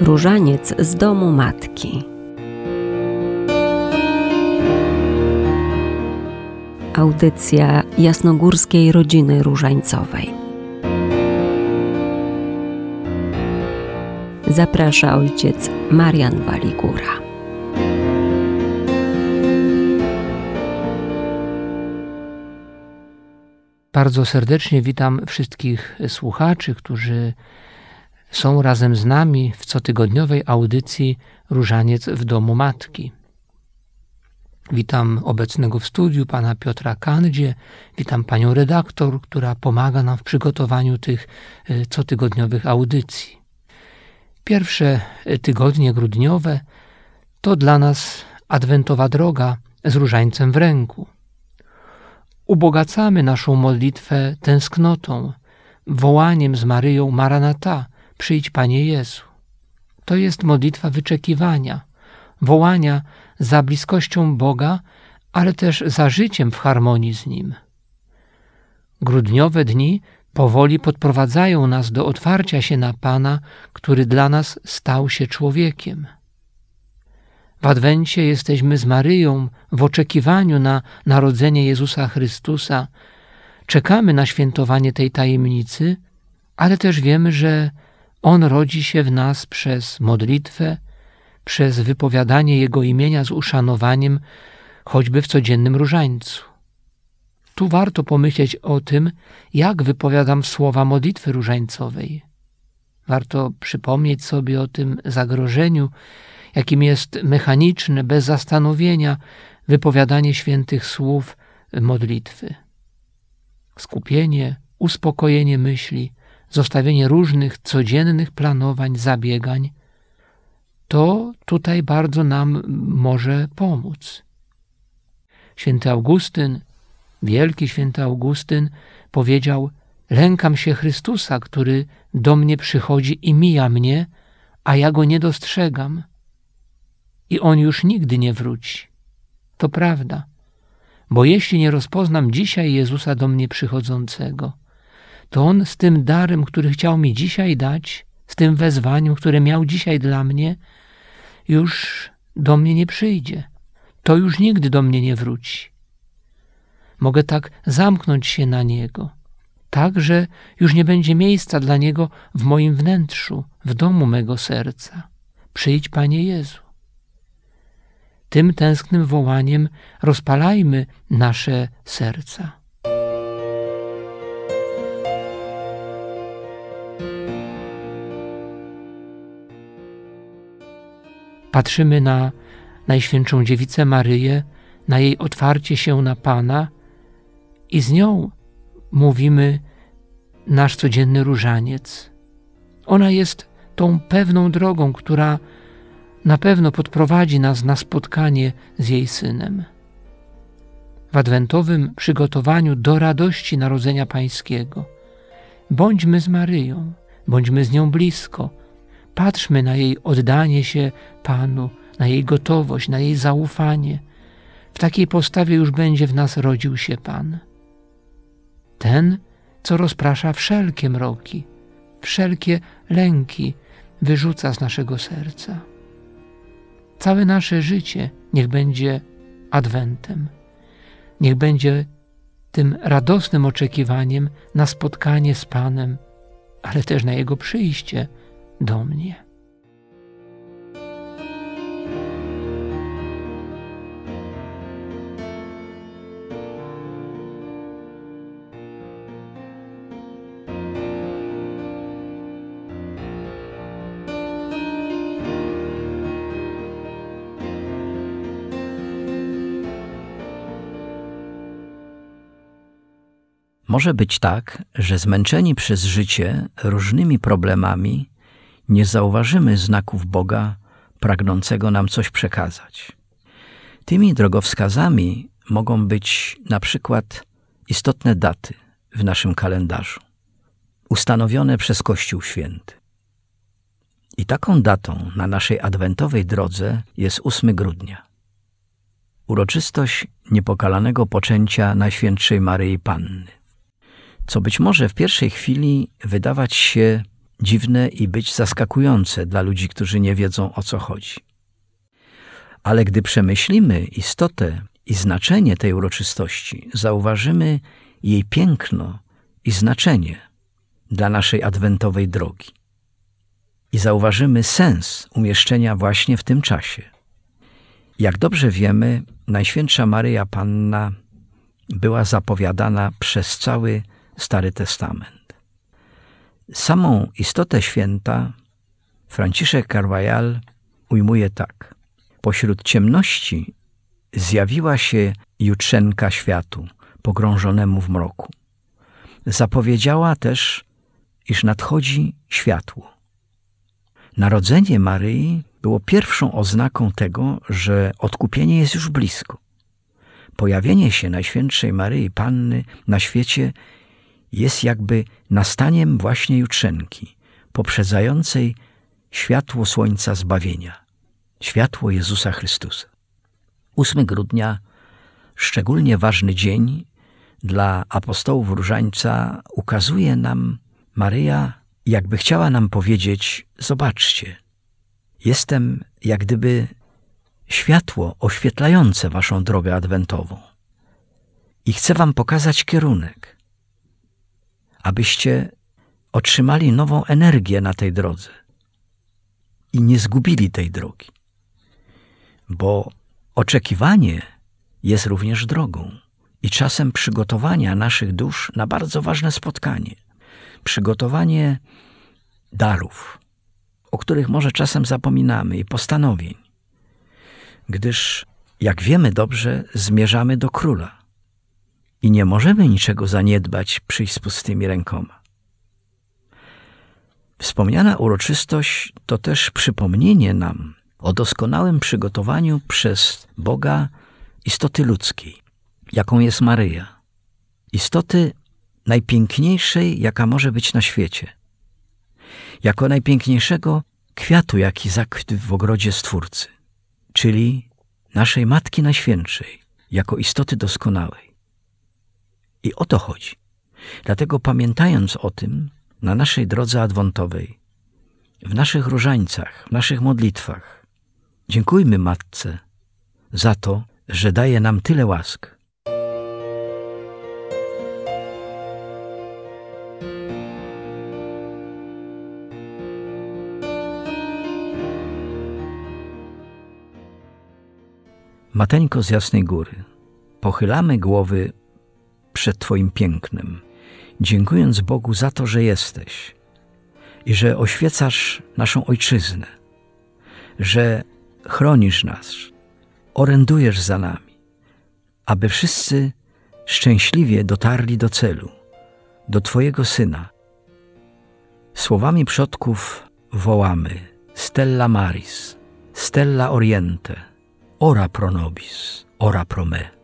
Różaniec z domu matki. Audycja jasnogórskiej rodziny różańcowej. Zaprasza ojciec Marian Waligura. Bardzo serdecznie witam wszystkich słuchaczy, którzy są razem z nami w cotygodniowej audycji Różaniec w domu matki. Witam obecnego w studiu pana Piotra Kandzie, witam panią redaktor, która pomaga nam w przygotowaniu tych e, cotygodniowych audycji. Pierwsze e, tygodnie grudniowe to dla nas adwentowa droga z różańcem w ręku. Ubogacamy naszą modlitwę tęsknotą, wołaniem z Maryją Maranata, Przyjdź, Panie Jezu. To jest modlitwa wyczekiwania, wołania za bliskością Boga, ale też za życiem w harmonii z Nim. Grudniowe dni powoli podprowadzają nas do otwarcia się na Pana, który dla nas stał się człowiekiem. W Adwencie jesteśmy z Maryją w oczekiwaniu na narodzenie Jezusa Chrystusa. Czekamy na świętowanie tej tajemnicy, ale też wiemy, że on rodzi się w nas przez modlitwę, przez wypowiadanie Jego imienia z uszanowaniem, choćby w codziennym różańcu. Tu warto pomyśleć o tym, jak wypowiadam słowa modlitwy różańcowej. Warto przypomnieć sobie o tym zagrożeniu, jakim jest mechaniczne, bez zastanowienia wypowiadanie świętych słów modlitwy. Skupienie, uspokojenie myśli, zostawienie różnych codziennych planowań, zabiegań, to tutaj bardzo nam może pomóc. Święty Augustyn, wielki święty Augustyn powiedział: Lękam się Chrystusa, który do mnie przychodzi i mija mnie, a ja go nie dostrzegam. I on już nigdy nie wróci. To prawda, bo jeśli nie rozpoznam dzisiaj Jezusa do mnie przychodzącego, to On z tym darem, który chciał mi dzisiaj dać, z tym wezwaniem, które miał dzisiaj dla mnie, już do mnie nie przyjdzie. To już nigdy do mnie nie wróci. Mogę tak zamknąć się na Niego, tak, że już nie będzie miejsca dla Niego w moim wnętrzu, w domu mego serca. Przyjdź, Panie Jezu. Tym tęsknym wołaniem rozpalajmy nasze serca. Patrzymy na Najświętszą Dziewicę Maryję, na jej otwarcie się na Pana i z nią mówimy nasz codzienny różaniec. Ona jest tą pewną drogą, która na pewno podprowadzi nas na spotkanie z jej synem. W adwentowym przygotowaniu do radości Narodzenia Pańskiego bądźmy z Maryją, bądźmy z nią blisko, Patrzmy na jej oddanie się Panu, na jej gotowość, na jej zaufanie. W takiej postawie już będzie w nas rodził się Pan. Ten, co rozprasza wszelkie mroki, wszelkie lęki, wyrzuca z naszego serca. Całe nasze życie niech będzie adwentem, niech będzie tym radosnym oczekiwaniem na spotkanie z Panem, ale też na Jego przyjście do mnie. Może być tak, że zmęczeni przez życie różnymi problemami nie zauważymy znaków Boga pragnącego nam coś przekazać. Tymi drogowskazami mogą być na przykład istotne daty w naszym kalendarzu, ustanowione przez Kościół Święty. I taką datą na naszej adwentowej drodze jest 8 grudnia. Uroczystość niepokalanego poczęcia Najświętszej Maryi Panny. Co być może w pierwszej chwili wydawać się dziwne i być zaskakujące dla ludzi, którzy nie wiedzą o co chodzi. Ale gdy przemyślimy istotę i znaczenie tej uroczystości, zauważymy jej piękno i znaczenie dla naszej adwentowej drogi. I zauważymy sens umieszczenia właśnie w tym czasie. Jak dobrze wiemy, Najświętsza Maryja Panna była zapowiadana przez cały Stary Testament. Samą istotę święta Franciszek Carvajal ujmuje tak. Pośród ciemności zjawiła się jutrzenka światu, pogrążonemu w mroku. Zapowiedziała też, iż nadchodzi światło. Narodzenie Maryi było pierwszą oznaką tego, że odkupienie jest już blisko. Pojawienie się Najświętszej Maryi Panny na świecie jest jakby nastaniem właśnie jutrzenki, poprzedzającej światło słońca zbawienia, światło Jezusa Chrystusa. 8 grudnia, szczególnie ważny dzień dla apostołów Różańca, ukazuje nam Maryja, jakby chciała nam powiedzieć: Zobaczcie, jestem jak gdyby światło oświetlające waszą drogę adwentową. I chcę wam pokazać kierunek, abyście otrzymali nową energię na tej drodze i nie zgubili tej drogi. Bo oczekiwanie jest również drogą i czasem przygotowania naszych dusz na bardzo ważne spotkanie. Przygotowanie darów, o których może czasem zapominamy, i postanowień, gdyż, jak wiemy dobrze, zmierzamy do króla i nie możemy niczego zaniedbać, przyjść z pustymi rękoma. Wspomniana uroczystość to też przypomnienie nam o doskonałym przygotowaniu przez Boga istoty ludzkiej, jaką jest Maryja. Istoty najpiękniejszej, jaka może być na świecie. Jako najpiękniejszego kwiatu, jaki zakwitł w ogrodzie Stwórcy, czyli naszej Matki Najświętszej, jako istoty doskonałej. I o to chodzi. Dlatego pamiętając o tym, na naszej drodze adwontowej, w naszych różańcach, w naszych modlitwach, dziękujmy Matce za to, że daje nam tyle łask. Mateńko z Jasnej Góry, pochylamy głowy przed Twoim pięknem, dziękując Bogu za to, że jesteś i że oświecasz naszą ojczyznę, że chronisz nas, orędujesz za nami, aby wszyscy szczęśliwie dotarli do celu, do Twojego Syna. Słowami przodków wołamy Stella Maris, Stella Oriente, ora pro nobis, ora pro me.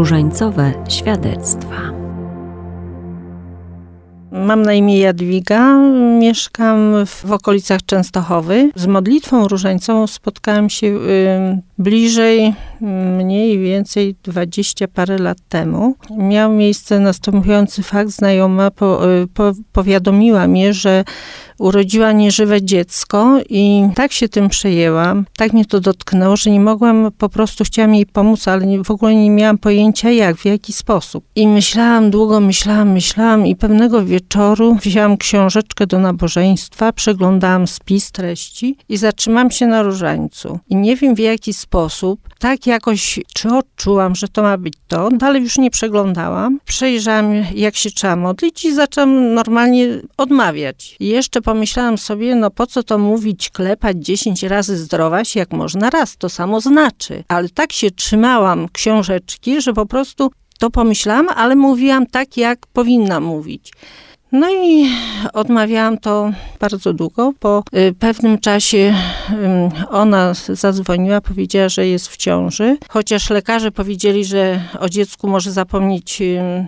Różańcowe świadectwa. Mam na imię Jadwiga, mieszkam w okolicach Częstochowy. Z modlitwą różańcową spotkałam się y, bliżej, mniej więcej dwadzieścia parę lat temu. Miał miejsce następujący fakt. Znajoma po, y, po, powiadomiła mnie, że urodziła nieżywe dziecko i tak się tym przejęłam, tak mnie to dotknęło, że nie mogłam, po prostu chciałam jej pomóc, ale w ogóle nie miałam pojęcia jak, w jaki sposób. I myślałam, długo myślałam, myślałam i pewnego wieczoru wzięłam książeczkę do nabożeństwa, przeglądałam spis treści i zatrzymałam się na różańcu. I nie wiem w jaki sposób, tak jakoś, czy odczułam, że to ma być to, dalej już nie przeglądałam. Przejrzałam, jak się trzeba modlić i zaczęłam normalnie odmawiać. I jeszcze pomyślałam sobie, no po co to mówić, klepać 10 razy zdrowaś, jak można raz, to samo znaczy. Ale tak się trzymałam książeczki, że po prostu to pomyślałam, ale mówiłam tak, jak powinna mówić. No i odmawiałam to bardzo długo. Po y, pewnym czasie ona zadzwoniła, powiedziała, że jest w ciąży, chociaż lekarze powiedzieli, że o dziecku może zapomnieć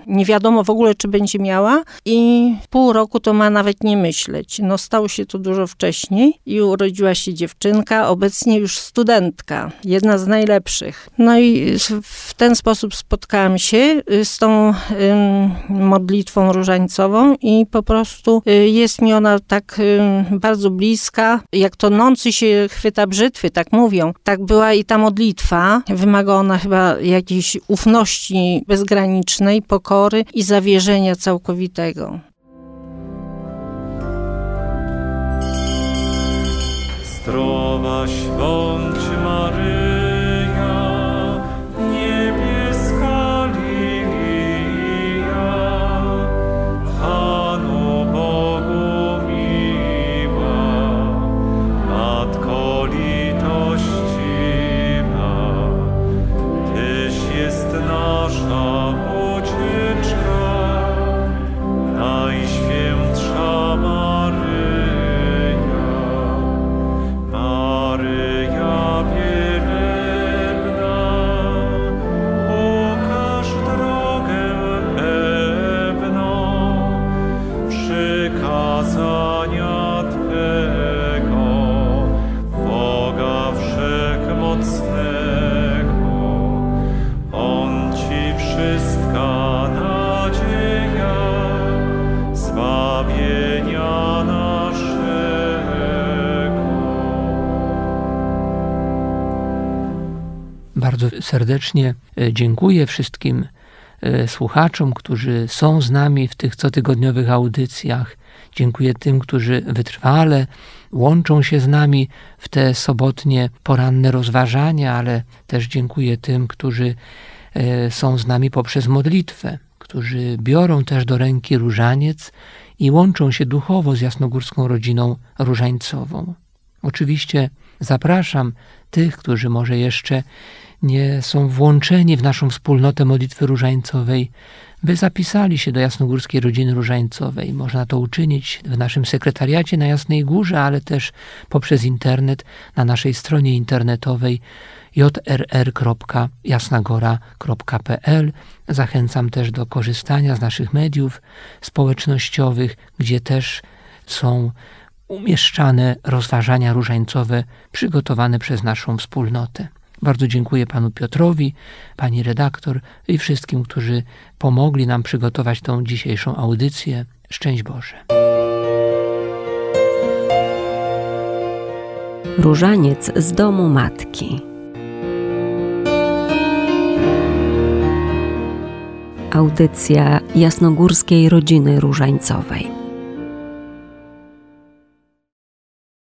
nie wiadomo w ogóle, czy będzie miała i pół roku to ma nawet nie myśleć. No stało się to dużo wcześniej i urodziła się dziewczynka, obecnie już studentka, jedna z najlepszych. No i w ten sposób spotkałam się y, z tą modlitwą różańcową i po prostu y, jest mi ona tak bardzo bliska, jak tonący się chwyta brzytwy, tak mówią. Tak była i ta modlitwa. Wymaga ona chyba jakiejś ufności bezgranicznej, pokory i zawierzenia całkowitego. Zdrowaś bądź Maryja, Bardzo serdecznie e, dziękuję wszystkim e, słuchaczom, którzy są z nami w tych cotygodniowych audycjach. Dziękuję tym, którzy wytrwale łączą się z nami w te sobotnie poranne rozważania, ale też dziękuję tym, którzy e, są z nami poprzez modlitwę, którzy biorą też do ręki różaniec i łączą się duchowo z jasnogórską rodziną różańcową. Oczywiście zapraszam tych, którzy może jeszcze nie są włączeni w naszą wspólnotę modlitwy różańcowej, by zapisali się do Jasnogórskiej Rodziny Różańcowej. Można to uczynić w naszym sekretariacie na Jasnej Górze, ale też poprzez internet na naszej stronie internetowej jrr.jasnagora.pl. Zachęcam też do korzystania z naszych mediów społecznościowych, gdzie też są umieszczane rozważania różańcowe przygotowane przez naszą wspólnotę. Bardzo dziękuję panu Piotrowi, pani redaktor i wszystkim, którzy pomogli nam przygotować tą dzisiejszą audycję. Szczęść Boże. Różaniec z domu matki. Audycja jasnogórskiej rodziny różańcowej.